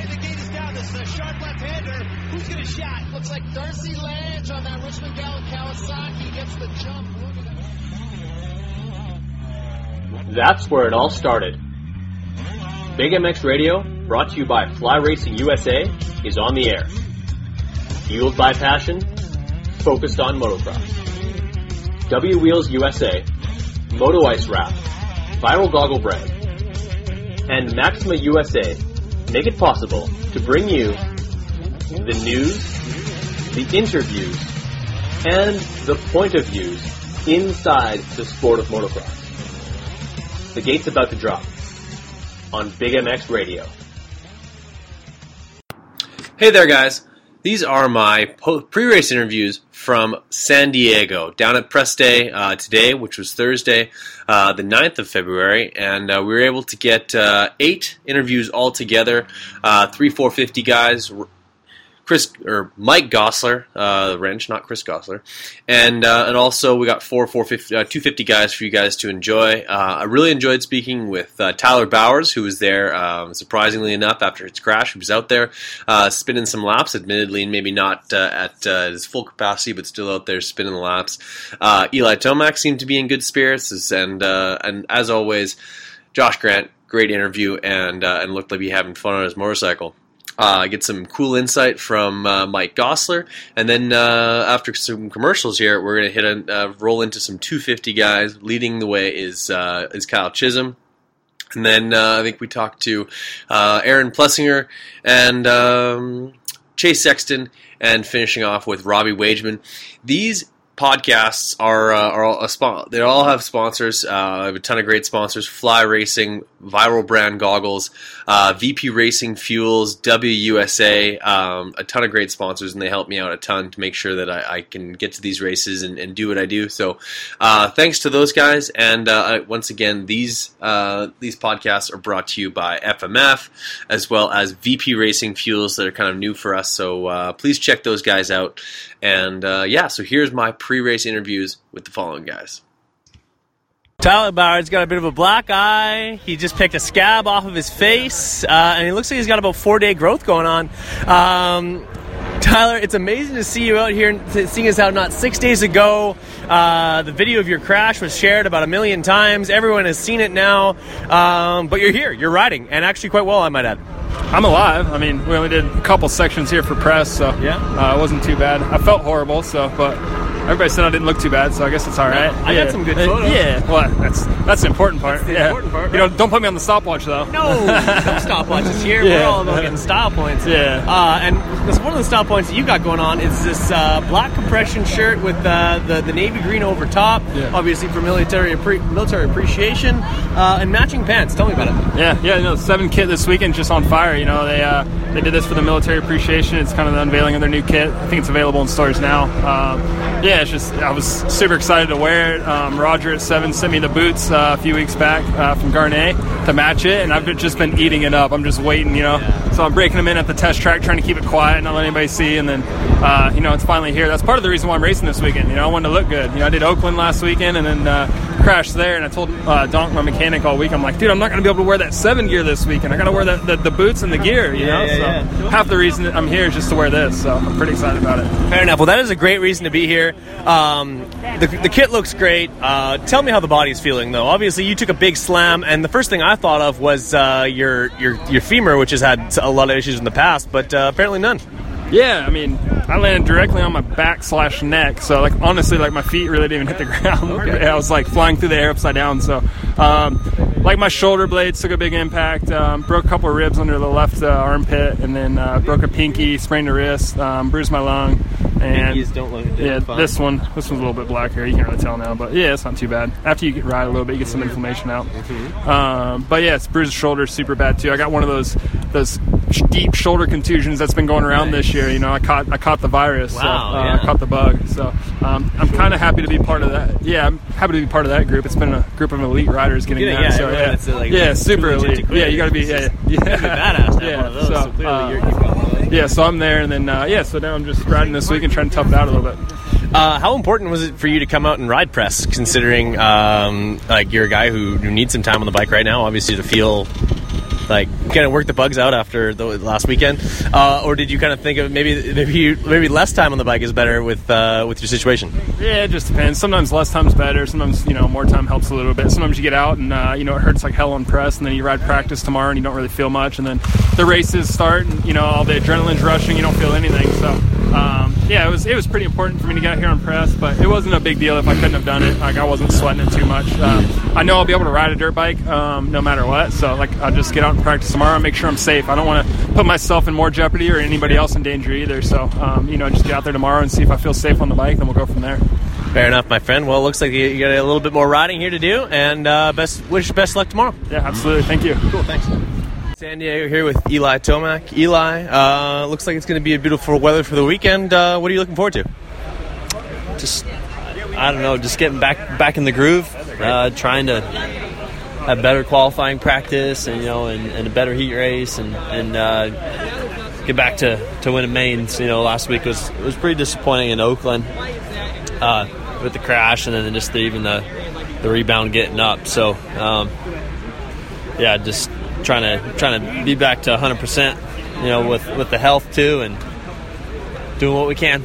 The gate is down. This is a sharp left-hander. Who's gonna shot? Looks like Darcy Lange on that Richmond Kawasaki gets the jump. That's where it all started. Big MX Radio, brought to you by Fly Racing USA, is on the air. Fueled by passion, focused on motocross. W Wheels USA, Moto Ice Wrap, Viral Goggle Brand, and Maxima USA make it possible to bring you the news, the interviews, and the point of views inside the sport of motocross. The gate's about to drop on Big MX Radio. Hey there, guys. These are my po- pre-race interviews from San Diego, down at Press Day uh, today, which was Thursday, uh, the 9th of February, and uh, we were able to get uh, eight interviews all together, uh, three 450 guys, Chris or Mike Gossler, uh, wrench, not Chris Gossler, and uh, and also we got four 450, uh, 250 guys for you guys to enjoy. Uh, I really enjoyed speaking with uh, Tyler Bowers, who was there. Um, surprisingly enough, after his crash, he was out there uh, spinning some laps. Admittedly, and maybe not uh, at his full capacity, but still out there spinning the laps. Eli Tomac seemed to be in good spirits, and and as always, Josh Grant, great interview, and and looked like he having fun on his motorcycle uh, get some cool insight from uh, Mike Gossler, and then uh, after some commercials here, we're going to hit a uh, roll into some 250 guys. Leading the way is uh, is Kyle Chisholm. And then uh, I think we talked to Aaron Plessinger and um, Chase Sexton, and finishing off with Robbie Wageman. These podcasts are uh, are all a spon- they all have sponsors. Uh, I have a ton of great sponsors: Fly Racing, Viral Brand Goggles, uh, VP Racing Fuels, WUSA. Um, a ton of great sponsors, and they help me out a ton to make sure that I, I can get to these races and, and do what I do. So, uh, thanks to those guys. And uh, once again, these uh, these podcasts are brought to you by FMF as well as VP Racing Fuels that are kind of new for us. So uh, please check those guys out. And uh, yeah, so here's my pre-race interviews with the following guys. Tyler Bowers got a bit of a black eye. He just picked a scab off of his face, uh, and it looks like he's got about four day growth going on. Um, Tyler, it's amazing to see you out here, seeing as how not six days ago uh, the video of your crash was shared about a million times. Everyone has seen it now, um, but you're here, you're riding, and actually quite well, I might add. I'm alive. I mean, we only did a couple sections here for press, so Yeah. uh, it wasn't too bad. I felt horrible, so but everybody said I didn't look too bad, so I guess it's all right. I got some good photos. Yeah, well, that's that's the important part. the yeah. important part, You know, don't put me on the stopwatch though. No, no stopwatches here. We're all about getting style points. Yeah. Uh, and this, one of the style points that you got going on is this uh, black compression shirt with uh, the the navy green over top, Yeah. obviously for military appre- military appreciation, uh, and matching pants. Tell me about it. Yeah, yeah, no, seven kit this weekend just on fire. You know, they uh, they did this for the military appreciation. It's kind of the unveiling of their new kit. I think it's available in stores now. Um, yeah, it's just I was super excited to wear it. Um, Roger at Seven sent me the boots uh, a few weeks back uh, from Gaerne to match it, and I've just been eating it up. I'm just waiting, you know. So I'm breaking them in at the test track, trying to keep it quiet, and not let anybody see, and then uh, you know it's finally here. That's part of the reason why I'm racing this weekend. You know, I wanted to look good. You know, I did Oakland last weekend, and then uh, crashed there, and I told uh, Donk, my mechanic, all week, I'm like, dude, I'm not going to be able to wear that seven gear this week, and I got to wear the, the, the boots and the gear. You know, yeah, so yeah. half the reason I'm here is just to wear this. So I'm pretty excited about it. Fair enough. Well, that is a great reason to be here. Um, the, the kit looks great. Uh, tell me how the body's feeling, though. Obviously, you took a big slam, and the first thing I thought of was uh, your your your femur, which has had a lot of issues in the past, but uh, apparently none. Yeah, I mean, I landed directly on my back slash neck, so like honestly, like my feet really didn't even hit the ground. I was like flying through the air upside down. So, um, like my shoulder blades took a big impact. Um, broke a couple of ribs under the left uh, armpit, and then uh, broke a pinky, sprained a wrist, um, bruised my lung, and Pinkies don't look- yeah, this one, this one's a little bit black here. You can't really tell now, but yeah, it's not too bad. After you get ride a little bit, you get some inflammation out. Mm-hmm. Um, but yeah, it's bruised shoulder, super bad too. I got one of those those deep shoulder contusions that's been going around this year. You know, I caught I caught the virus, so, Wow, uh, yeah. I caught the bug. So um, I'm kind of happy to be part of that. Yeah, I'm happy to be part of that group. It's been a group of elite riders getting Yeah, there. yeah, so yeah, uh, like, yeah, super elite. Yeah, you got to be yeah, yeah, badass yeah. those. So, So, uh, you're, you've got one. yeah, so I'm there, and then uh, yeah, so now I'm just riding this week and trying to tough it out a little bit. Uh, how important was it for you to come out and ride press, considering um, like you're a guy who, who needs some time on the bike right now, obviously to feel like kind of work the bugs out after the last weekend, uh, or did you kind of think of maybe maybe you, maybe less time on the bike is better with uh, with your situation? Yeah, it just depends. Sometimes less time's better. Sometimes you know more time helps a little bit. Sometimes you get out and uh, you know it hurts like hell on press, and then you ride practice tomorrow and you don't really feel much, and then the races start and you know all the adrenaline's rushing, you don't feel anything. So um, yeah, it was it was pretty important for me to get out here on press, but it wasn't a big deal if I couldn't have done it. Like I wasn't sweating it too much. Um, I know I'll be able to ride a dirt bike um, no matter what. So like I'll just get out and practice tomorrow and make sure I'm safe. I don't want to put myself in more jeopardy or anybody else in danger either. So um, you know just get out there tomorrow and see if I feel safe on the bike, then we'll go from there. Fair enough, my friend. Well, it looks like you got a little bit more riding here to do, and uh, best wish you best luck tomorrow. Yeah, absolutely. Thank you. Cool, thanks. San Diego here with Eli Tomac. Eli, uh, looks like it's going to be a beautiful weather for the weekend. Uh, what are you looking forward to? just I don't know, just getting back back in the groove, uh, trying to have better qualifying practice and you know and, and a better heat race and and uh, get back to to winning mains. You know, last week was was pretty disappointing in Oakland uh, with the crash and then just the, even the the rebound getting up. So um, yeah, just trying to trying to be back to 100 percent. You know, with with the health too and doing what we can.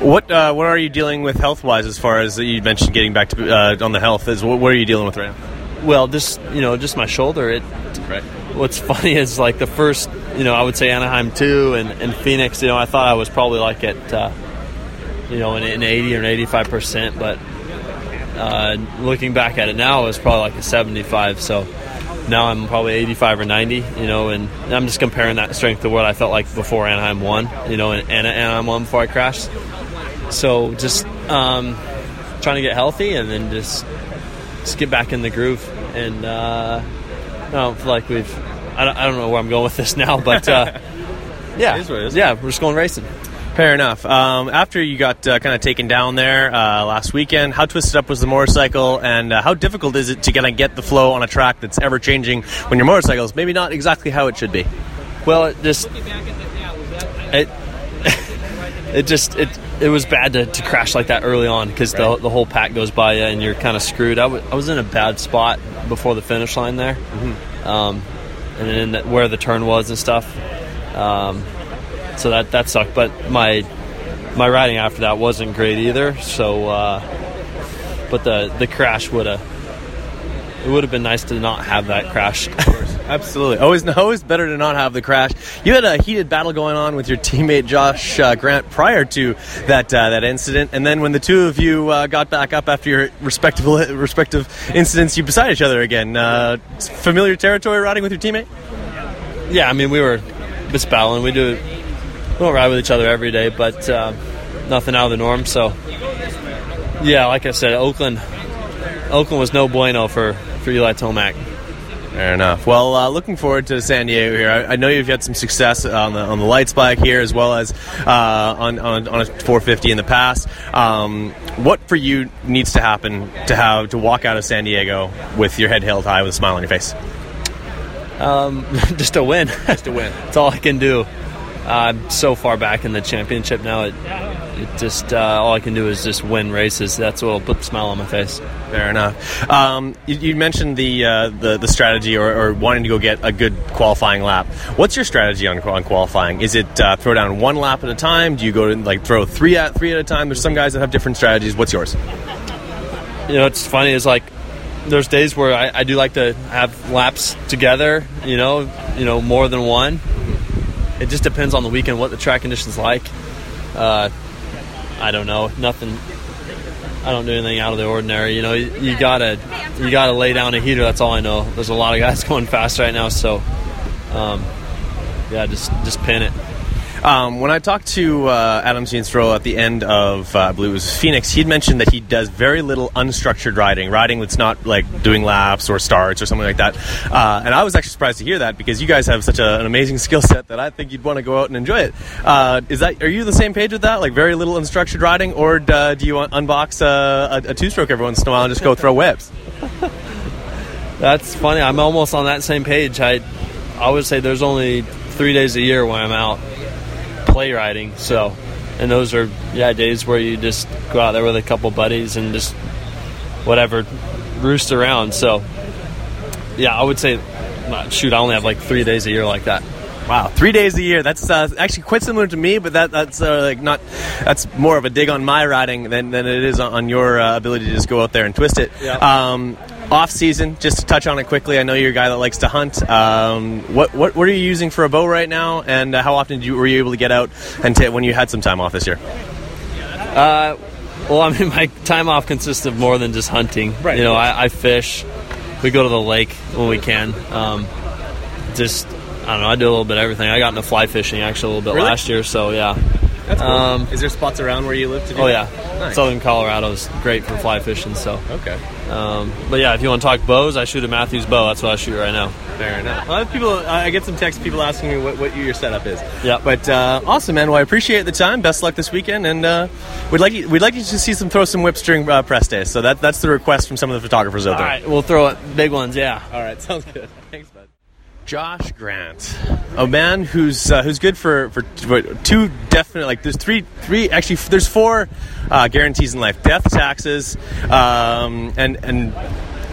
What uh, what are you dealing with health wise as far as you mentioned getting back to uh, on the health? Is what, what are you dealing with right now? Well, just you know, just my shoulder. It. Right. What's funny is like the first, you know, I would say Anaheim two and, and Phoenix. You know, I thought I was probably like at, uh, you know, an, an eighty or an eighty-five percent, but uh, looking back at it now, it was probably like a seventy-five. So now I'm probably eighty-five or ninety. You know, and I'm just comparing that strength to what I felt like before Anaheim one. You know, and, and Anaheim one before I crashed. So just um, trying to get healthy and then just just get back in the groove. And uh, I don't feel like we've. I don't, I don't know where I'm going with this now, but uh, yeah, It is what it is. yeah, we're just going racing. Fair enough. Um, after you got uh, kind of taken down there uh, last weekend, how twisted up was the motorcycle, and uh, how difficult is it to kind of get the flow on a track that's ever changing when your motorcycle is maybe not exactly how it should be? Well, it just it it just it it was bad to, to crash like that early on because the, the whole pack goes by you and you're kind of screwed. I wa- I was in a bad spot before the finish line there, um, and then where the turn was and stuff. Um, so that that sucked. But my my riding after that wasn't great either. So, uh, but the the crash would have it would have been nice to not have that crash. Absolutely. Always, always better to not have the crash. You had a heated battle going on with your teammate Josh uh, Grant prior to that uh, that incident, and then when the two of you uh, got back up after your respective respective incidents, you beside each other again. Uh, familiar territory riding with your teammate. yeah, I mean, we were just battling. We do we don't ride with each other every day, but uh, nothing out of the norm. So, yeah, like I said, Oakland, Oakland was no bueno for for Eli Tomac. Fair enough. Well, uh, looking forward to San Diego here. I, I know you've had some success on the on the lights bike here, as well as uh, on, on on a 450 in the past. Um, what for you needs to happen to have to walk out of San Diego with your head held high with a smile on your face? Um, just a win. Just a win. That's all I can do. I'm so far back in the championship now. It, it just uh, all I can do is just win races. That's what'll put the smile on my face. Fair enough. Um, you, you mentioned the, uh, the the strategy or, or wanting to go get a good qualifying lap. What's your strategy on, on qualifying? Is it uh, throw down one lap at a time? Do you go to like throw three at three at a time? There's some guys that have different strategies. What's yours? you know, it's funny. Is like there's days where I, I do like to have laps together. You know, you know more than one. It just depends on the weekend what the track conditions like. Uh, I don't know. Nothing. I don't do anything out of the ordinary. You know, you, you gotta you gotta lay down a heater. That's all I know. There's a lot of guys going fast right now, so um, yeah, just just pin it. Um, when I talked to uh, Adam Cianciarulo at the end of, uh, I believe it was Phoenix, he'd mentioned that he does very little unstructured riding, riding that's not like doing laps or starts or something like that. Uh, and I was actually surprised to hear that because you guys have such a, an amazing skill set that I think you'd want to go out and enjoy it. Uh, is that are you the same page with that? Like very little unstructured riding, or uh, do you un- unbox uh, a, a two-stroke every once in a while and just go throw whips? That's funny. I'm almost on that same page. I I would say there's only three days a year when I'm out play riding. So, and those are yeah days where you just go out there with a couple buddies and just whatever roost around. So, yeah, I would say uh, shoot, I only have like three days a year like that. Wow, three days a year. That's uh, actually quite similar to me, but that that's uh, like not. That's more of a dig on my riding than, than it is on, on your uh, ability to just go out there and twist it. Yeah. Um, off season, just to touch on it quickly. I know you're a guy that likes to hunt. Um, what, what what are you using for a bow right now? And uh, how often did you, were you able to get out and t- when you had some time off this year? Uh, well, I mean, my time off consists of more than just hunting. Right. You know, I, I fish. We go to the lake when we can. Um, just, I don't know. I do a little bit of everything. I got into fly fishing actually a little bit Really? last year, so yeah. That's cool. Um, Is there spots around where you live to do oh yeah, Nice. Southern is great for fly fishing. So Okay. um, but yeah, if you want to talk bows, I shoot a Mathews bow. That's what I shoot right now. Fair enough. Well, people, uh, I get some texts, people asking me what, what your setup is. Yeah. But uh, awesome, man. Well, I appreciate the time. Best luck this weekend, and uh, we'd like you, we'd like you to see some throw some whips during uh, press day. So that that's the request from some of the photographers out there. All right, we'll throw it big ones. Yeah. All right, sounds good. Thanks, bud. Josh Grant, a man who's uh, who's good for, for two definite like there's three three actually there's four uh, guarantees in life: death, taxes, um, and and.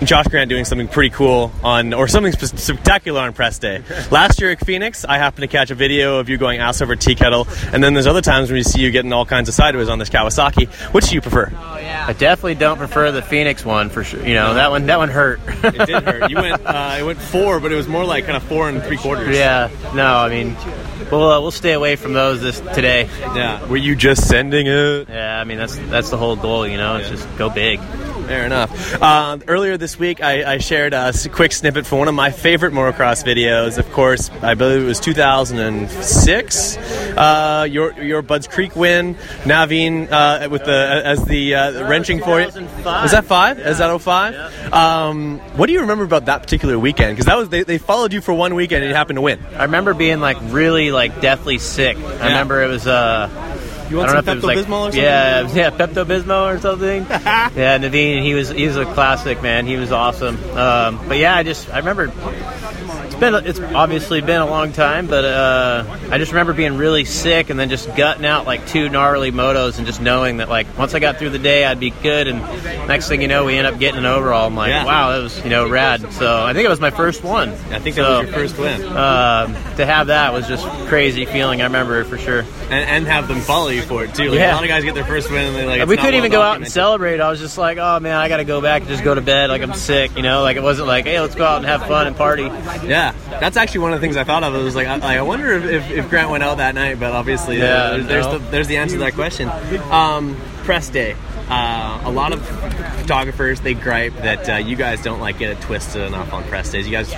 Josh Grant doing something pretty cool on, or something spectacular on press day. Last year at Phoenix, I happened to catch a video of you going ass over tea kettle, and then there's other times when you see you getting all kinds of sideways on this Kawasaki. Which do you prefer? Oh, yeah. I definitely don't prefer the Phoenix one for sure. You know that one. That one hurt. It did hurt. You went, uh, it went four, but it was more like kind of four and three quarters. yeah. No, I mean, we'll uh, we'll stay away from those this today. Yeah. Were you just sending it? Yeah. I mean that's that's the whole goal. You know, it's just go big. Fair enough. Uh, earlier this week, I, I shared a quick snippet from one of my favorite motocross videos. Of course, I believe it was 2006. Uh, your your Budds Creek win, Naveen uh, with the as the uh, wrenching for you. 2005. Was that five? Is that 05? Um, what do you remember about that particular weekend? Because that was they, they followed you for one weekend and you happened to win. I remember being like really like deathly sick. I remember it was uh. You want I some don't know if it was Pepto Bismol or like, something? Yeah, yeah, Pepto Bismol or something. yeah, Naveen, he was he was a classic man. He was awesome. Um, but yeah, I just I remember been it's obviously been a long time, but uh, I just remember being really sick and then just gutting out like two gnarly motos and just knowing that like once I got through the day I'd be good. And next thing you know, we end up getting an overall. I'm like, Yeah. wow, that was you know rad. So I think it was my first one. I think that was your first win. Um, to have that was just crazy feeling. I remember for sure. And, and have them follow you for it too. Like, Yeah. A lot of guys get their first win and they like. it's we couldn't well even go out and celebrate. I was just like, oh man, I got to go back and just go to bed. Like I'm sick, you know. Like it wasn't like, hey, let's go out and have fun and party. Yeah, that's actually one of the things I thought of. It was like, I, I wonder if, if, if Grant went out that night, but obviously, uh, Yeah, there's, there's no. the there's the answer to that question. Um, press day. Uh, a lot of photographers they gripe that uh, you guys don't like get it twisted enough on press days. You guys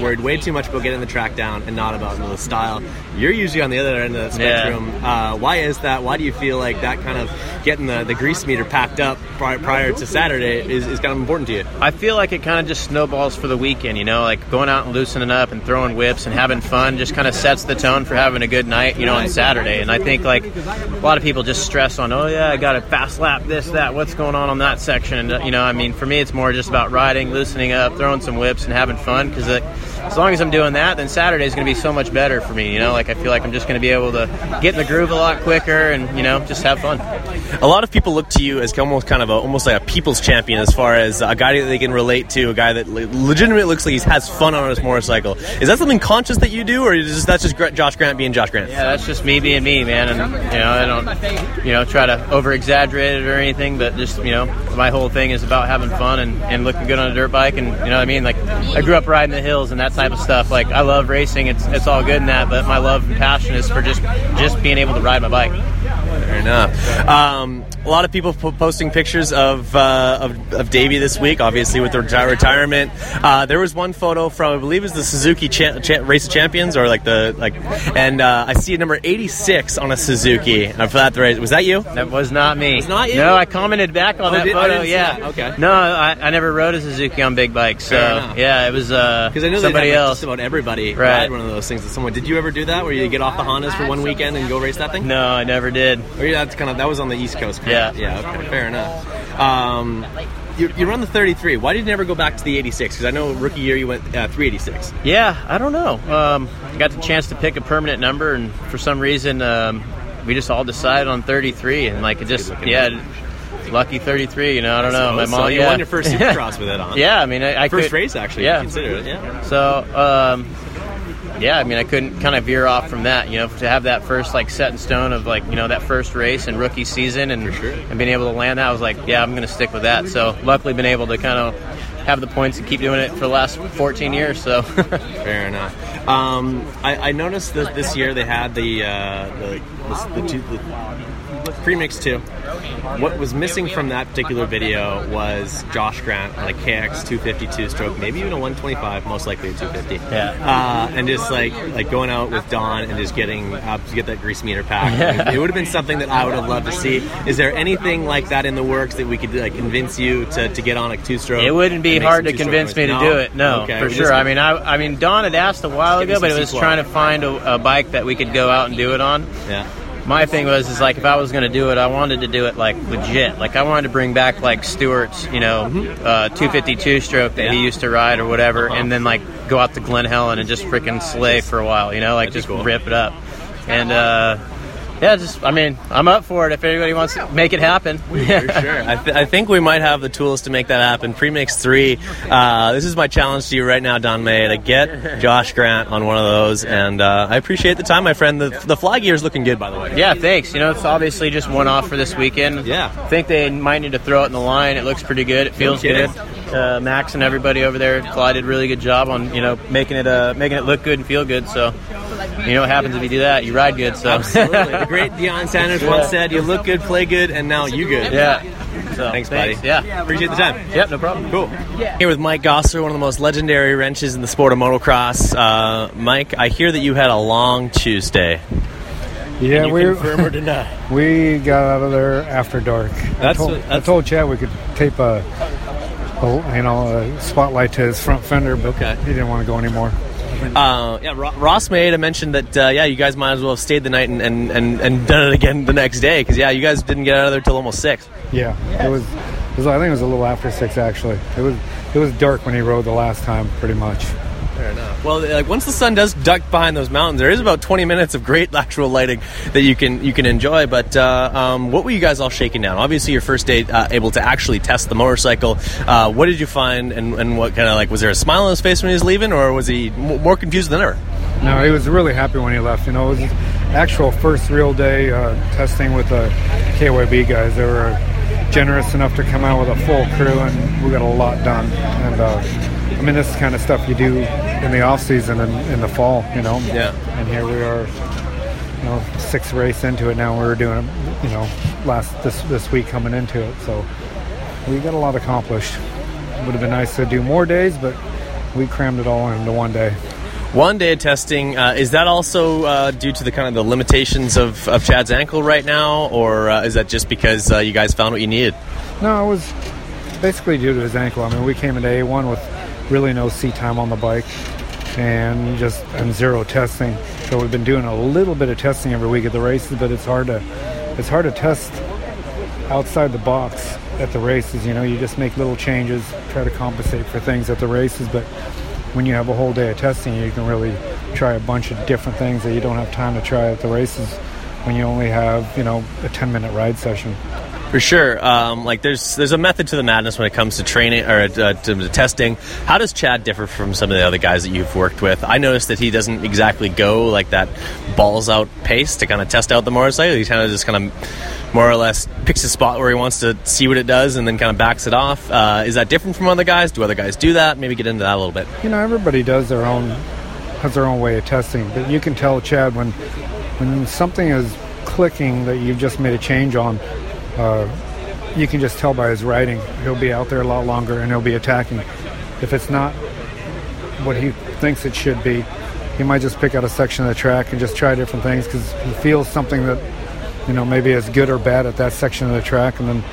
worried way too much about getting the track down and not about the style. You're usually on the other end of the Yeah. spectrum. Uh, why is that? Why do you feel like that kind of getting the, the grease meter packed up prior, prior to Saturday is, is kind of important to you? I feel like it kind of just snowballs for the weekend, you know, like going out and loosening up and throwing whips and having fun just kind of sets the tone for having a good night, you know, on Saturday. And I think like a lot of people just stress on, oh yeah, I got a fast lap, this, that, what's going on on that section. And, uh, you know, I mean, for me, it's more just about riding, loosening up, throwing some whips and having fun because as long as I'm doing that, then Saturday is going to be so much better for me, you know, like I feel like I'm just going to be able to get in the groove a lot quicker and, you know, just have fun. a lot of people look to you as almost kind of a, almost like a people's champion as far as a guy that they can relate to, a guy that le- legitimately looks like he has fun on his motorcycle. Is that something conscious that you do, or is just, that's just Josh Grant being Josh Grant? Yeah, that's just me being me, man. And you know, I don't, you know, try to over exaggerate it or anything. But just you know, my whole thing is about having fun and, and looking good on a dirt bike. And you know what I mean? Like, I grew up riding the hills and that type of stuff. Like, I love racing. It's it's all good in that. But my love and passion is for just just being able to ride my bike. Fair enough. Um, a lot of people po- posting pictures of, uh, of of Davi this week, obviously with the reti- retirement. Uh, there was one photo from I believe it was the Suzuki cha- cha- Race of Champions, or like the like, and uh, I see a number eighty six on a Suzuki. And for that, was that you? That was not me. It's not you? No, I commented back on Oh, that did- photo. yeah. that. Okay. No, I, I never rode a Suzuki on big bikes. So yeah, it was uh, Because I know somebody else. just about everybody Right. ride one of those things. That someone did you ever do that where you get off the Hondas for one weekend and go race that thing? No, I never did. Or yeah, that's kind of that was on the East Coast. correct? Yeah. Yeah. Okay. Fair enough. Um, you, you run the 33. Why did you never go back to the 86? Because I know rookie year you went uh, 386. Yeah, I don't know. Um, I got the chance to pick a permanent number, and for some reason, um, we just all decided on 33, and like it just yeah, lucky 33. You know, I don't know. My So mom, you yeah. won your first Supercross with it on. yeah, I mean, I, I First could- race actually. Yeah, consider it. Yeah. So, um, yeah, I mean, I couldn't kind of veer off from that. You know, to have that first like set in stone of like you know that first race and rookie season, and and being able to land that, I was like, yeah, I'm going to stick with that. So, luckily, been able to kind of have the points and keep doing it for the last 14 years. So, Fair enough. Um, I, I noticed that this year they had the uh, the, the, the, two, the Premix 2. What was missing from that particular video was Josh Grant on a KX 252 stroke, maybe even a 125, most likely a 250. Yeah. Uh, and just like like going out with Don and just getting uh, to get that grease meter pack. it would have been something that I would have loved to see. Is there anything like that in the works that we could like convince you to, to get on a two stroke? It wouldn't be hard to convince me to do it. No, Okay, for sure. I mean, I, I mean, Don had asked a while ago, but it was trying to find a, a bike that we could go out and do it on. Yeah. My thing was, is like if I was going to do it, I wanted to do it like legit. Like I wanted to bring back like Stewart's, you know, uh, 252 stroke that he used to ride or whatever, and then like go out to Glen Helen and just freaking slay for a while, you know, like just rip it up. And uh, yeah, just I mean, I'm up for it if anybody wants to make it happen. For sure. I, th- I think we might have the tools to make that happen. Premix 3. Uh, this is my challenge to you right now, Don May, to get Josh Grant on one of those. And uh, I appreciate the time, my friend. The, the fly gear is looking good, by the way. Yeah, thanks. You know, it's obviously just one off for this weekend. Yeah. I think they might need to throw it in the line. It looks pretty good. It feels good. Uh, Max and everybody over there, Clyde did a really good job on you know making it uh, making it look good and feel good. So, you know what happens if you do that? You ride good. So, Absolutely. The great Deion Sanders once said, "You look good, play good, and now you good." Yeah. So, Thanks, buddy. Yeah. Appreciate the time. Yep, no problem. Cool. Here with Mike Gosser, one of the most legendary wrenches in the sport of motocross. Uh, Mike, I hear that you had a long Tuesday. Yeah, we confirm or deny? we got out of there after dark. That's I told, what- that's- I told Chad we could tape a, a you know a spotlight to his front fender, but he didn't want to go anymore. Uh, yeah, Ro- Ross Maida mentioned that uh, yeah, you guys might as well have stayed the night and, and, and, and done it again the next day because yeah, you guys didn't get out of there till almost six. Yeah, it was, it was. I think it was a little after six actually. It was it was dark when he rode the last time, pretty much. Fair enough. Well, like once the sun does duck behind those mountains, there is about 20 minutes of great actual lighting that you can you can enjoy. But uh, um, what were you guys all shaking down? Obviously, your first day uh, able to actually test the motorcycle. Uh, what did you find, and, and what kind of like was there a smile on his face when he was leaving, or was he m- more confused than ever? No, he was really happy when he left. You know, it was his actual first real day uh, testing with the KYB guys. They were generous enough to come out with a full crew, and we got a lot done. And uh, I mean, this is the kind of stuff you do in the off season and in the fall. You know. Yeah. And here we are. You know, six race into it now. We were doing. You know, last this this week coming into it, so we got a lot accomplished. Would have been nice to do more days, but we crammed it all into one day. One day of testing. Uh, is that also uh, due to the kind of the limitations of, of Chad's ankle right now, or uh, is that just because uh, you guys found what you needed? No, it was basically due to his ankle. I mean, we came into A1 with really no seat time on the bike and just and zero testing. So we've been doing a little bit of testing every week at the races, but it's hard to it's hard to test outside the box at the races. You know, you just make little changes, try to compensate for things at the races, but when you have a whole day of testing, you can really try a bunch of different things that you don't have time to try at the races when you only have, you know, a 10 minute ride session. For sure, um, like there's there's a method to the madness when it comes to training or uh, to testing. How does Chad differ from some of the other guys that you've worked with? I noticed that he doesn't exactly go like that balls out pace to kind of test out the motorcycle. He kind of just kind of more or less picks a spot where he wants to see what it does and then kind of backs it off. Uh, is that different from other guys? Do other guys do that? Maybe get into that a little bit. You know, everybody does their own has their own way of testing, but you can tell Chad when when something is clicking that you've just made a change on. Uh, you can just tell by his riding. He'll be out there a lot longer and he'll be attacking. If it's not what he thinks it should be, he might just pick out a section of the track and just try different things because he feels something that you know maybe is good or bad at that section of the track, and then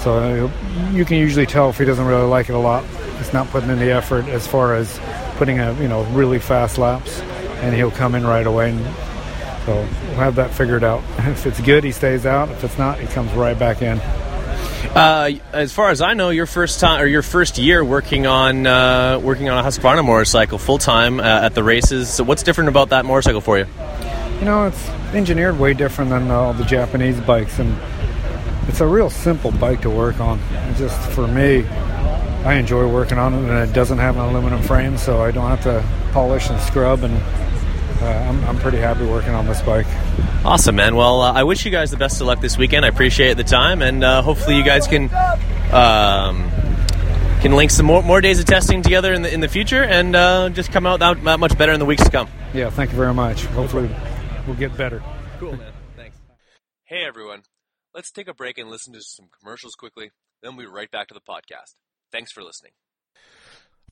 so you can usually tell if he doesn't really like it a lot. He's not putting in the effort as far as putting a you know really fast laps, and he'll come in right away. And so we'll have that figured out. If it's good, he stays out. If it's not, he comes right back in. Uh, as far as I know, your first time or your first year working on uh, working on a Husqvarna motorcycle full time uh, at the races. So what's different about that motorcycle for you? You know, it's engineered way different than all the Japanese bikes, and it's a real simple bike to work on. It's just for me, I enjoy working on it, and it doesn't have an aluminum frame, so I don't have to polish and scrub, and uh, I'm, I'm pretty happy working on this bike. Awesome, man. Well, uh, I wish you guys the best of luck this weekend. I appreciate the time, and uh, hopefully you guys can um, can link some more, more days of testing together in the in the future, and uh, just come out that, that much better in the weeks to come. Yeah, thank you very much. Hopefully, we'll get better. Cool, man. Thanks. Hey everyone, let's take a break and listen to some commercials quickly, then we'll be right back to the podcast. Thanks for listening.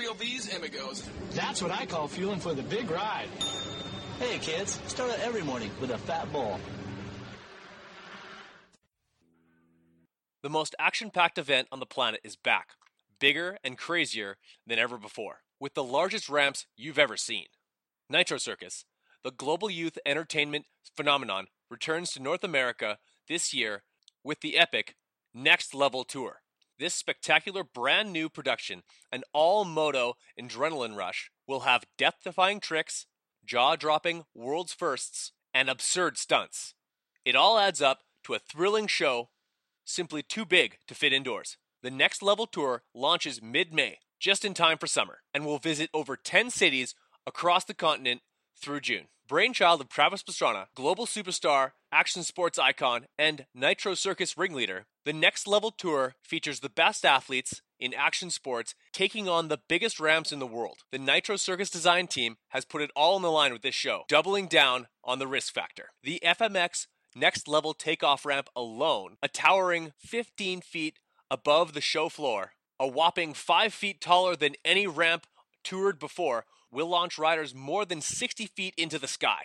Cereal B's Amigos. That's what I call fueling for the big ride. Hey, kids, start out every morning with a fat bowl. The most action packed event on the planet is back, bigger and crazier than ever before, with the largest ramps you've ever seen. Nitro Circus, the global youth entertainment phenomenon, returns to North America this year with the epic Next Level Tour. This spectacular brand new production, an all moto adrenaline rush, will have death defying tricks, jaw dropping world's firsts, and absurd stunts. It all adds up to a thrilling show simply too big to fit indoors. The Next Level Tour launches mid May, just in time for summer, and will visit over 10 cities across the continent through June. Brainchild of Travis Pastrana, global superstar, action sports icon, and Nitro Circus ringleader, the Next Level Tour features the best athletes in action sports taking on the biggest ramps in the world. The Nitro Circus design team has put it all on the line with this show, doubling down on the risk factor. The FMX Next Level takeoff ramp alone, a towering 15 feet above the show floor, a whopping 5 feet taller than any ramp toured before, will launch riders more than 60 feet into the sky.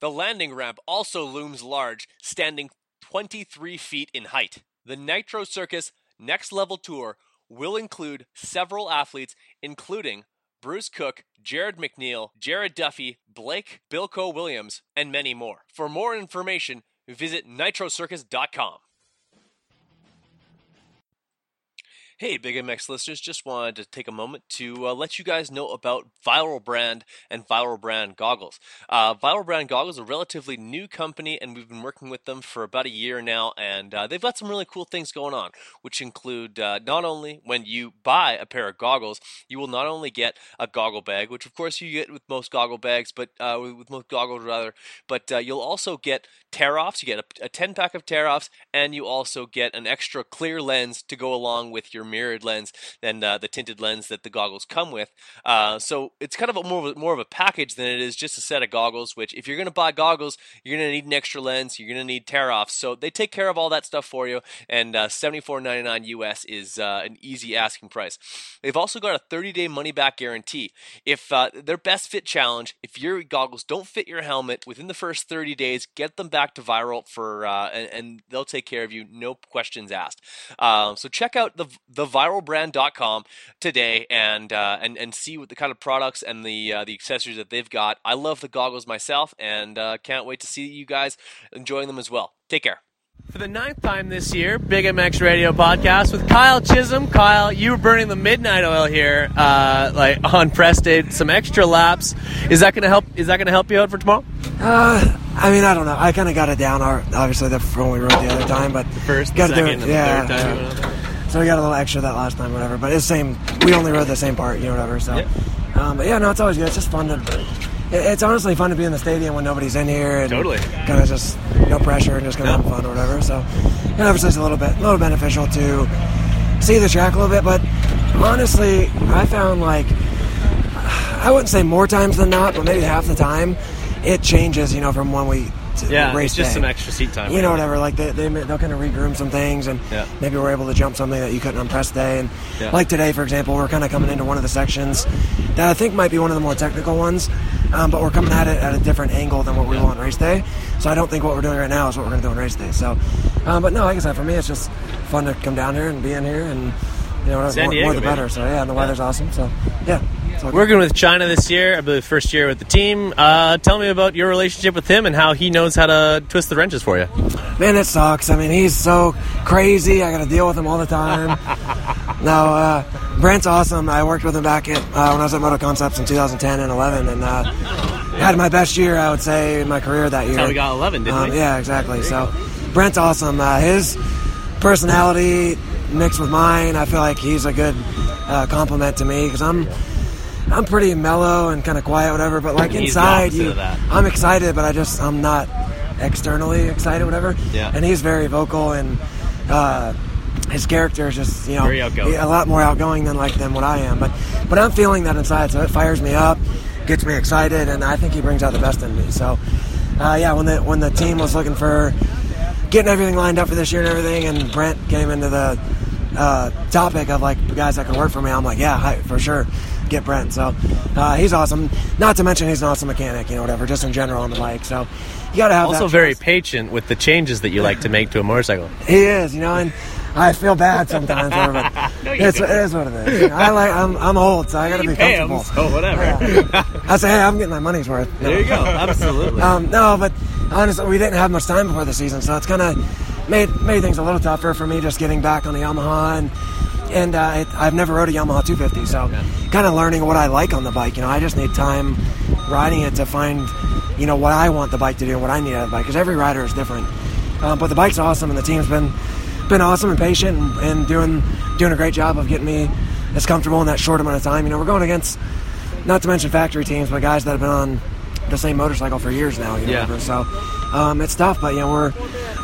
The landing ramp also looms large, standing 23 feet in height. The Nitro Circus Next Level Tour will include several athletes, including Bruce Cook, Jarryd McNeil, Jared Duffy, Blake Bilko Williams, and many more. For more information, visit nitrocircus.com. Hey, Big MX listeners, just wanted to take a moment to uh, let you guys know about Viral Brand and Viral Brand Goggles. Uh, Viral Brand Goggles is a relatively new company, and we've been working with them for about a year now, and uh, they've got some really cool things going on, which include uh, not only when you buy a pair of goggles, you will not only get a goggle bag, which of course you get with most goggle bags, but uh, with most goggles rather, but uh, you'll also get tear offs. You get a, a 10 pack of tear offs, and you also get an extra clear lens to go along with your mirrored lens than uh, the tinted lens that the goggles come with. Uh, so it's kind of a more, of a, more of a package than it is just a set of goggles, which if you're going to buy goggles, you're going to need an extra lens, you're going to need tear offs. So they take care of all that stuff for you, and uh, $74.99 US is uh, an easy asking price. They've also got a 30 day money back guarantee. If uh, their best fit challenge, if your goggles don't fit your helmet within the first 30 days, get them back to Viral for, uh, and, and, they'll take care of you, no questions asked. Uh, so check out the theviralbrand.com today and uh, and and see what the kind of products and the uh, the accessories that they've got. I love the goggles myself, and uh, can't wait to see you guys enjoying them as well. Take care. For the ninth time this year, Big MX Radio podcast with Kyle Chisholm. Kyle, you were burning the midnight oil here, uh, like on press day, some extra laps. Is that going to help? Is that going to help you out for tomorrow? Uh, I mean, I don't know. I kind of got it down. Obviously, the when we rode the other time, but the first, got to do second, it. and the Yeah, third time you yeah. So we got a little extra that last time, whatever. But it's the same. We only rode the same part, you know, whatever. So, um, but yeah, no, it's always good. It's just fun to. it- It's honestly fun to be in the stadium when nobody's in here and Totally. kind of just no pressure and just kind of having fun or whatever. So, it obviously it's a little bit, a little beneficial to see the track a little bit. But honestly, I found like I wouldn't say more times than not, but maybe half the time it changes. You know, from one week to Yeah, race it's just day. some extra seat time. You know, whatever. Like they, they they'll kind of regroom some things, and Yeah. maybe we're able to jump something that you couldn't on press day. And Yeah. like today, for example, we're kind of coming into one of the sections that I think might be one of the more technical ones, um, but we're coming at it at a different angle than what we will on race day. So I don't think what we're doing right now is what we're going to do on race day. So, um, but no, like I said, for me, it's just fun to come down here and be in here, and you know, San more, Diego, more the better. So yeah, and the weather's awesome. So yeah. Working with China this year, I believe first year with the team. Uh, tell me about your relationship with him and how he knows how to twist the wrenches for you. Man, it sucks. I mean, he's so crazy. I got to deal with him all the time. no, uh, Brent's awesome. I worked with him back at uh, when I was at Moto Concepts in 2010 and 11, and uh, had my best year, I would say, in my career that year. how we got 11, didn't um, we? Yeah, exactly. So, Brent's awesome. Uh, his personality mixed with mine, I feel like he's a good uh, compliment to me because I'm. I'm pretty mellow and kind of quiet, whatever. But like He's inside, you. I'm excited, but I just I'm not externally excited, whatever. Yeah. And he's very vocal, and uh, his character is just you know a lot more outgoing than like than what I am. But but I'm feeling that inside, so it fires me up, gets me excited, and I think he brings out the best in me. So uh, yeah, when the when the team was looking for getting everything lined up for this year and everything, and Brent came into the uh, topic of like guys that can work for me, I'm like, yeah, hi, for sure, get Brent. So uh, he's awesome. Not to mention he's an awesome mechanic, you know, whatever, just in general on the bike. So you got to have Also very patient with the changes that you like to make to a motorcycle. he is, you know, and I feel bad sometimes, but No, it's, it don't. what it is. You know, I like, I'm, I'm old, so I got to be comfortable. so whatever. I say, hey, I'm getting my money's worth. There you go. Absolutely. Um, no, but honestly, we didn't have much time before the season, so it's kind of made made things a little tougher for me just getting back on the Yamaha and. And uh, it, I've never rode a Yamaha 250, so kind of learning what I like on the bike. You know, I just need time riding it to find, you know, what I want the bike to do and what I need out of the bike. Because every rider is different. Um, but the bike's awesome, and the team's been been awesome and patient and, and doing doing a great job of getting me as comfortable in that short amount of time. You know, we're going against not to mention factory teams, but guys that have been on the same motorcycle for years now. You know, Yeah. whatever. so um, it's tough, but you know we're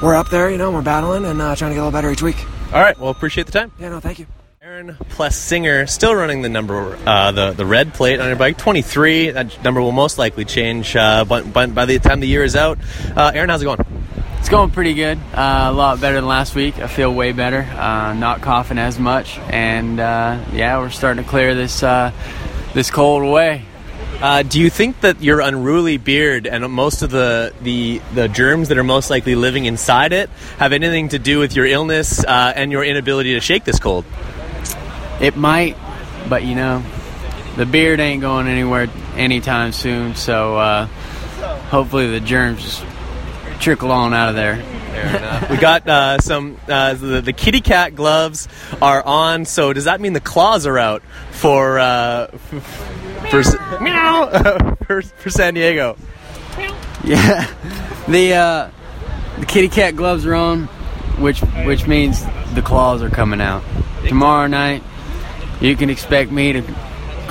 we're up there. You know, we're battling and uh, trying to get a little better each week. All right. Well, appreciate the time. Yeah, no, thank you. Aaron Plessinger still running the number, uh, the the red plate on your bike, 23. That number will most likely change uh, by, by, by the time the year is out. Uh, Aaron, how's it going? It's going pretty good. Uh, a lot better than last week. I feel way better. Uh, not coughing as much, and uh, yeah, we're starting to clear this uh, this cold away. Uh, do you think that your unruly beard and most of the, the the germs that are most likely living inside it have anything to do with your illness uh, and your inability to shake this cold? It might, but you know, the beard ain't going anywhere anytime soon. So uh, hopefully the germs just trickle on out of there. we got uh, some uh, the, the kitty cat gloves are on. So does that mean the claws are out for uh, for meow for, for San Diego? Yeah, the uh, the kitty cat gloves are on, which which means the claws are coming out. Tomorrow night, you can expect me to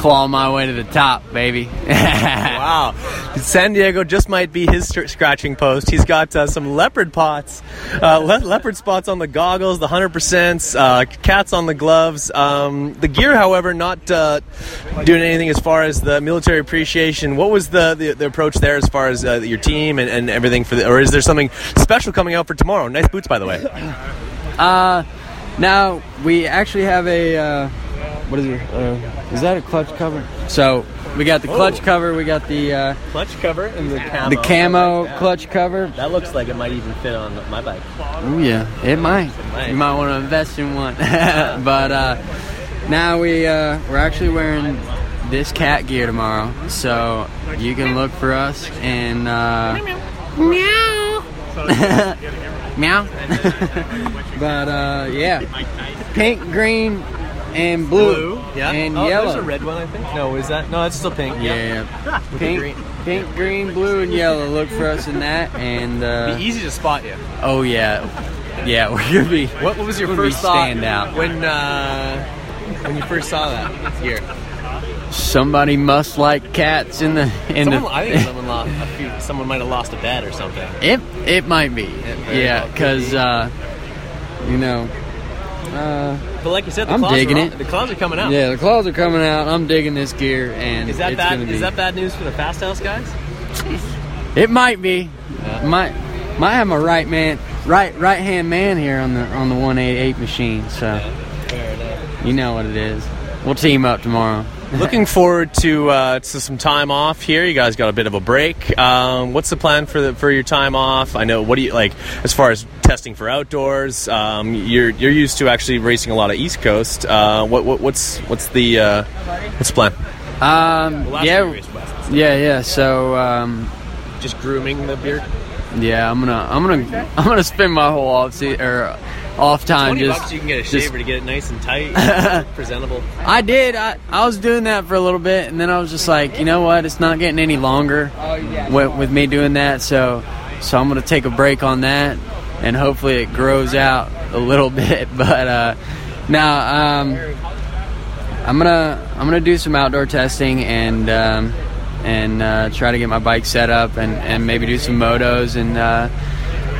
claw my way to the top, baby. wow, San Diego just might be his scratching post. He's got uh, some leopard pots, uh, le- leopard spots on the goggles, the hundred percent, uh, cats on the gloves. Um, the gear, however, not uh, doing anything as far as the military appreciation. What was the, the, the approach there as far as uh, your team and, and everything for the, or is there something special coming out for tomorrow? Nice boots, by the way. Uh, now we actually have a uh, what is it? Uh, is that a clutch cover? So we got the clutch Oh. cover. We got the uh, Clutch cover and the camo. the camo like clutch cover. That looks like it might even fit on my bike. Oh yeah, it might. might. You might want to invest in one. but uh, now we uh, we're actually wearing this cat gear tomorrow, so you can look for us and uh, meow meow. but uh, yeah, pink, green, and blue, Yeah. and oh, yellow. There's a red one, I think. No, is that? No, that's still pink. Yeah, the pink, green. pink, green, blue, and yellow. Look for us in that, and uh, Be easy to spot you. oh yeah, yeah, we're gonna be. What, what was your we're gonna be first thought stand out. when uh, when you first saw that gear? Somebody must like cats in the in Someone, the. I think someone lost a few. Someone might have lost a bet or something. it it might be, very yeah, because uh, you know. Uh, But like you said, the I'm claws digging are, it. The claws are coming out. Yeah, the claws are coming out. I'm digging this gear, and Is that bad? be. Is that bad news for the Fasthouse guys? It might be. Might might have my right man, right right hand man here on the on the 188 machine. So you know what it is. We'll team up tomorrow. Looking forward to uh, to some time off here. You guys got a bit of a break. Um, what's the plan for the, for your time off? I know. What do you like as far as testing for outdoors? Um, you're you're used to actually racing a lot of East Coast. Uh, what, what what's what's the uh, what's the plan? Um, last yeah, time you raced West. yeah, yeah. So um, Just grooming the beard. yeah, I'm gonna I'm gonna I'm gonna spend my whole off se- or off time Twenty just. bucks, you can get a just- shaver to get it nice and tight, presentable. I did. I, I was doing that for a little bit, and then I was just like, you know what? It's not getting any longer with, with me doing that. So, so I'm gonna take a break on that, and hopefully it grows out a little bit. But uh, now um, I'm gonna I'm gonna do some outdoor testing and um, and uh, try to get my bike set up and, and maybe do some motos and uh,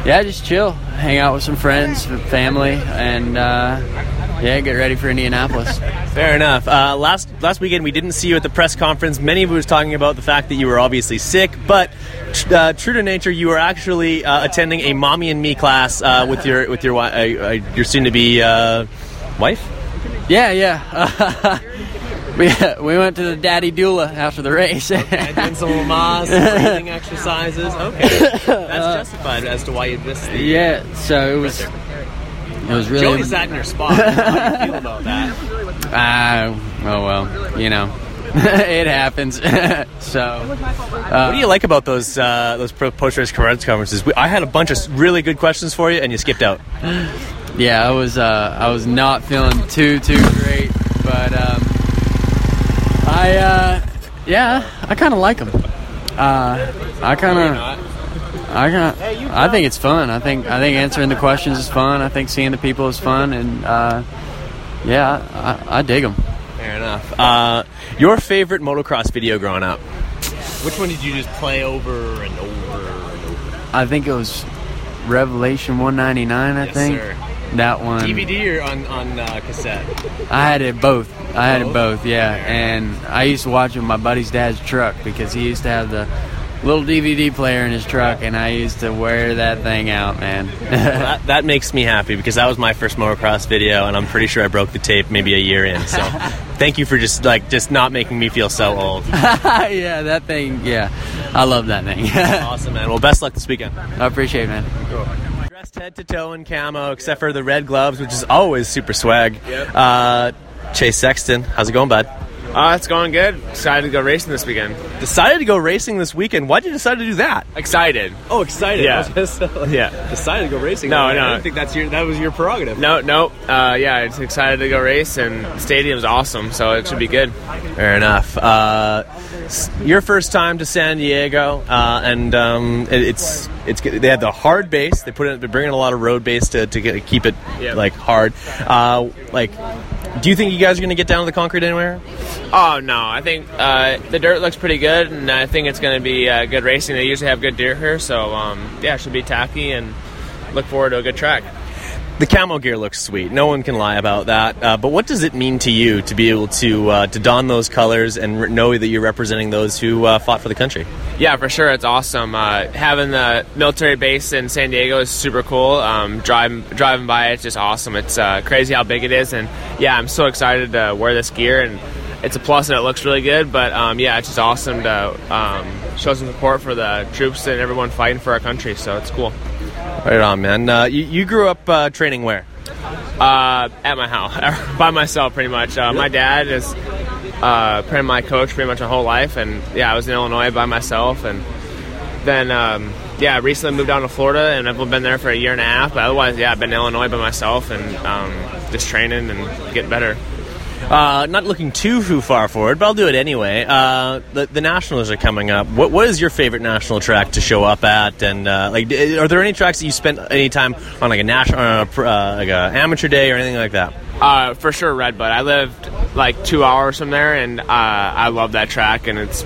yeah, just chill, hang out with some friends, family, and uh, yeah, get ready for Indianapolis. Fair enough. Uh, last last weekend we didn't see you at the press conference. Many of you was talking about the fact that you were obviously sick, but uh, true to nature, you were actually uh, attending a mommy and me class uh, with your with your uh, uh, your soon to be uh, wife. Yeah, yeah. we we went to the daddy doula after the race. Doing some Lamaze, breathing exercises. Okay, that's justified as to why you missed the. yeah, so it was it was really Joey sat in your spot. How do you feel about that? Ah, oh well, you know, it happens. so, uh, what do you like about those uh, those post race conferences? We, I had a bunch of really good questions for you, and you skipped out. yeah, I was uh, I was not feeling too too great, but um, I uh, yeah, I kind of like them. Uh, I kind of. I kind I think it's fun. I think I think answering the questions is fun. I think seeing the people is fun, and uh, yeah, I, I dig them. Fair enough. Uh, your favorite motocross video growing up? Which one did you just play over and over and over? I think it was Revelation 199. I Yes, think sir. That one. DVD or on on uh, cassette? I had it both. I had it Both? Yeah, and I used to watch it with my buddy's dad's truck because he used to have the little DVD player in his truck, and I used to wear that thing out, man. Well, that, that makes me happy because that was my first motocross video, and I'm pretty sure I broke the tape maybe a year in. So, thank you for just like just not making me feel so old. yeah, that thing. Yeah, I love that thing. awesome, man. Well, best luck this weekend. I appreciate it, man. Dressed head to toe in camo, except for the red gloves, which is always super swag. Uh, Chase Sexton, how's it going, bud? Uh, it's going good. Excited to go racing this weekend. Decided to go racing this weekend. Why'd you decide to do that? Excited. Oh, excited! Yeah. Just, like, Yeah. Decided to go racing. No, I no. didn't think that's your that was your prerogative. No, no. Uh, yeah, it's excited to go race, and the stadium's awesome, so it should be good. Fair enough. Uh, your first time to San Diego, uh, and um, it, it's it's they have the hard base. They put it. They're bringing a lot of road base to, to get, keep it Yeah. like hard. Uh, like, do you think you guys are going to get down to the concrete anywhere? Oh no, I think uh, the dirt looks pretty good, and I think it's going to be uh, good racing. They usually have good deer here, so um, yeah, it should be tacky, and look forward to a good track. The camo gear looks sweet. No one can lie about that. Uh, but what does it mean to you to be able to uh, to don those colors and re- know that you're representing those who uh, fought for the country? Yeah, for sure, it's awesome. Uh, having the military base in San Diego is super cool. Um, driving driving by, it's just awesome. It's uh, crazy how big it is, and yeah, I'm so excited to wear this gear and it's a and it looks really good. But um, yeah, it's just awesome to um, show some support for the troops and everyone fighting for our country. So it's cool. Right on, man. Uh, you, you grew up uh, training where? Uh, at my house, by myself, pretty much. Uh, my dad is uh, pretty my coach pretty much my whole life, and yeah, I was in Illinois by myself, and then um, yeah, I recently moved down to Florida, and I've been there for a year and a half. But otherwise, yeah, I've been in Illinois by myself and um, just training and getting better. Uh, not looking too too far forward, but I'll do it anyway. Uh, the, the nationals are coming up. What what is your favorite national track to show up at? And uh, like, are there any tracks that you spent any time on, like a national, uh, uh, like a amateur day or anything like that? Uh, for sure, Redbud. I lived like two hours from there, and uh, I love that track, and it's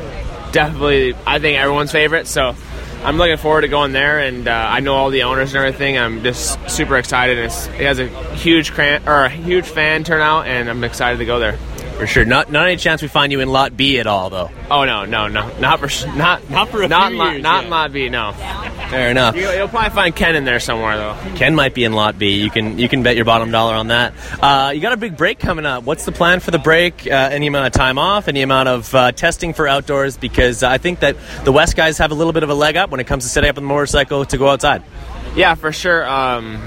definitely I think everyone's favorite. So I'm looking forward to going there, and uh, I know all the owners and everything. I'm just super excited. It's, it has a huge cran- or a huge fan turnout, and I'm excited to go there. For sure. Not not any chance we find you in Lot B at all, though. Oh no, no, no, not for not not for a not few lot, years not yet. in lot B. No, Fair enough. you, you'll probably find Ken in there somewhere though. Ken might be in Lot B. You can you can bet your bottom dollar on that. Uh, you got a big break coming up. What's the plan for the break? Uh, any amount of time off? Any amount of uh, testing for outdoors? Because I think that the West guys have a little bit of a leg up when it comes to setting up a motorcycle to go outside. Yeah, for sure. Um,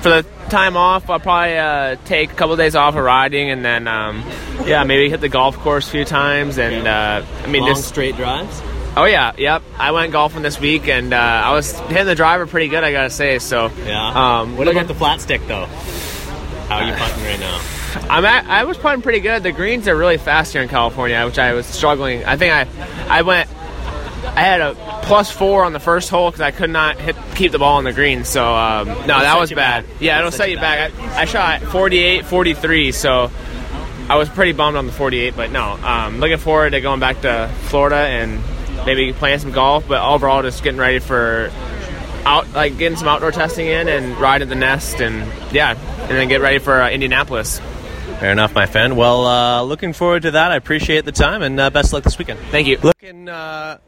for the time off, I'll probably uh, take a couple of days off of riding, and then um, yeah, maybe hit the golf course a few times. And uh, I mean, Long just straight drives. Oh yeah, yep. I went golfing this week, and uh, I was hitting the driver pretty good. I gotta say. So Yeah. Um, what about the flat stick though? How are you putting right now? I'm at, I was putting pretty good. The greens are really fast here in California, which I was struggling. I think I I went. I had a plus four on the first hole because I could not hit keep the ball on the green. So um, no, that was bad. back. Yeah, It'll it'll set you you back. I, I shot 48, 43, so I was pretty bummed on the 48. But no, um, looking forward to going back to Florida and maybe playing some golf. But overall, just getting ready for out like getting some outdoor testing in and riding the nest and yeah, and then get ready for uh, Indianapolis. Fair enough, my friend. Well, uh, looking forward to that. I appreciate the time and uh, best luck this weekend. Thank you. Looking uh,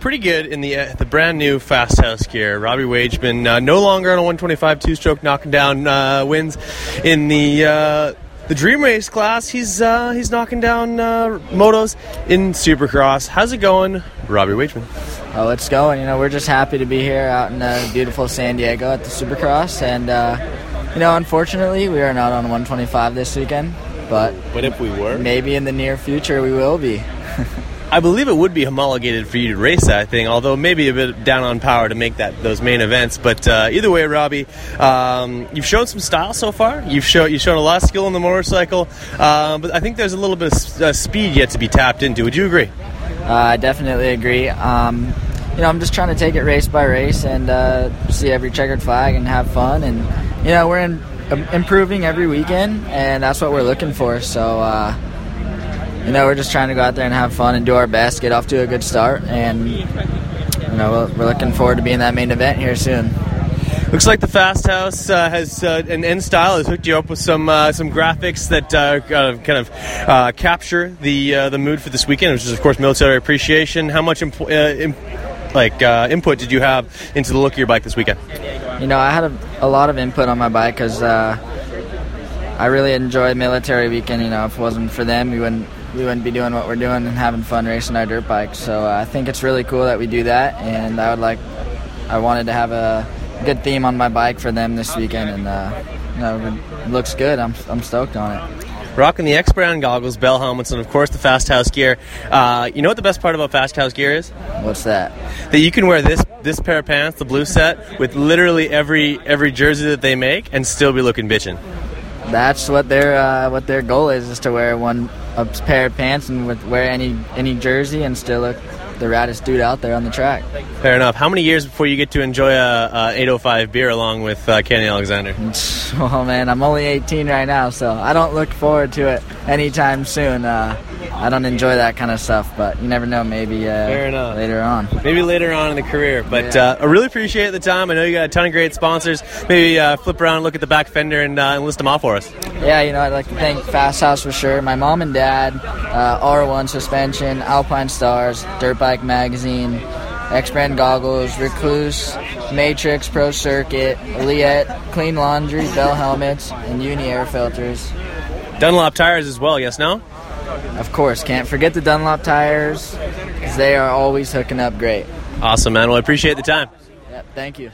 pretty good in the uh, the brand new Fasthouse gear. Robbie Wageman uh, no longer on a 125 two stroke, knocking down uh, wins in the. Uh, the Dream Race class, he's uh, he's knocking down uh, motos in Supercross. How's it going, Robbie Wageman? Oh, it's going. You know, we're just happy to be here out in uh, beautiful San Diego at the Supercross, and uh, you know, unfortunately, we are not on 125 this weekend. But but if we were, maybe in the near future we will be. I believe it would be homologated for you to race that thing, although maybe a bit down on power to make that those main events. But uh, either way, Robbie, um, you've shown some style so far. You've shown you've shown a lot of skill on the motorcycle, uh, but I think there's a little bit of uh, speed yet to be tapped into. Would you agree? Uh, I definitely agree. Um, you know, I'm just trying to take it race by race and uh, see every checkered flag and have fun. And you know, we're in, um, improving every weekend, and that's what we're looking for. So. You know, we're just trying to go out there and have fun and do our best, get off to a good start, and you know, we're, looking forward to being that main event here soon. Looks like the Fasthouse uh, has uh, an N style has hooked you up with some uh, some graphics that uh, kind of uh, capture the uh, the mood for this weekend, which is of course military appreciation. How much imp- uh, imp- like uh, input did you have into the look of your bike this weekend? You know, I had a, a lot of input on my bike because uh, I really enjoy military weekend. You know, if it wasn't for them, we wouldn't we wouldn't be doing what we're doing and having fun racing our dirt bikes. So uh, I think it's really cool that we do that, and I would like I wanted to have a good theme on my bike for them this weekend, and uh, you know, it looks good. I'm I'm stoked on it. Rocking the EKS Brand goggles, bell helmets, and of course the Fasthouse gear. Uh, you know what the best part about Fasthouse gear is? What's that? That you can wear this this pair of pants, the blue set, with literally every every jersey that they make, and still be looking bitchin'. That's what their uh, what their goal is: is to wear one a pair of pants and with, wear any any jersey and still look the raddest dude out there on the track. Fair enough. How many years before you get to enjoy a, a 805 beer along with uh, Kenny Alexander? Oh man, I'm only 18 right now, so I don't look forward to it anytime soon. Uh, I don't enjoy that kind of stuff, but you never know. Maybe uh, Fair enough. later on. Maybe later on in the career, but Yeah. uh, I really appreciate the time. I know you got a ton of great sponsors. Maybe uh, flip around, and look at the back fender, and, uh, and list them off for us. Yeah, you know, I'd like to thank Fasthouse for sure. My mom and dad, uh, R1 Suspension, Alpinestars, Dirt Bike Magazine, EKS Brand Goggles, Rekluse, Matrix Pro Circuit, Liette, Clean Laundry, Bell Helmets, and Uni Air Filters. Dunlop tires as well. Yes, no. of course, can't forget the Dunlop tires because they are always hooking up great. Awesome, man. Well, I appreciate the time. Yep, thank you.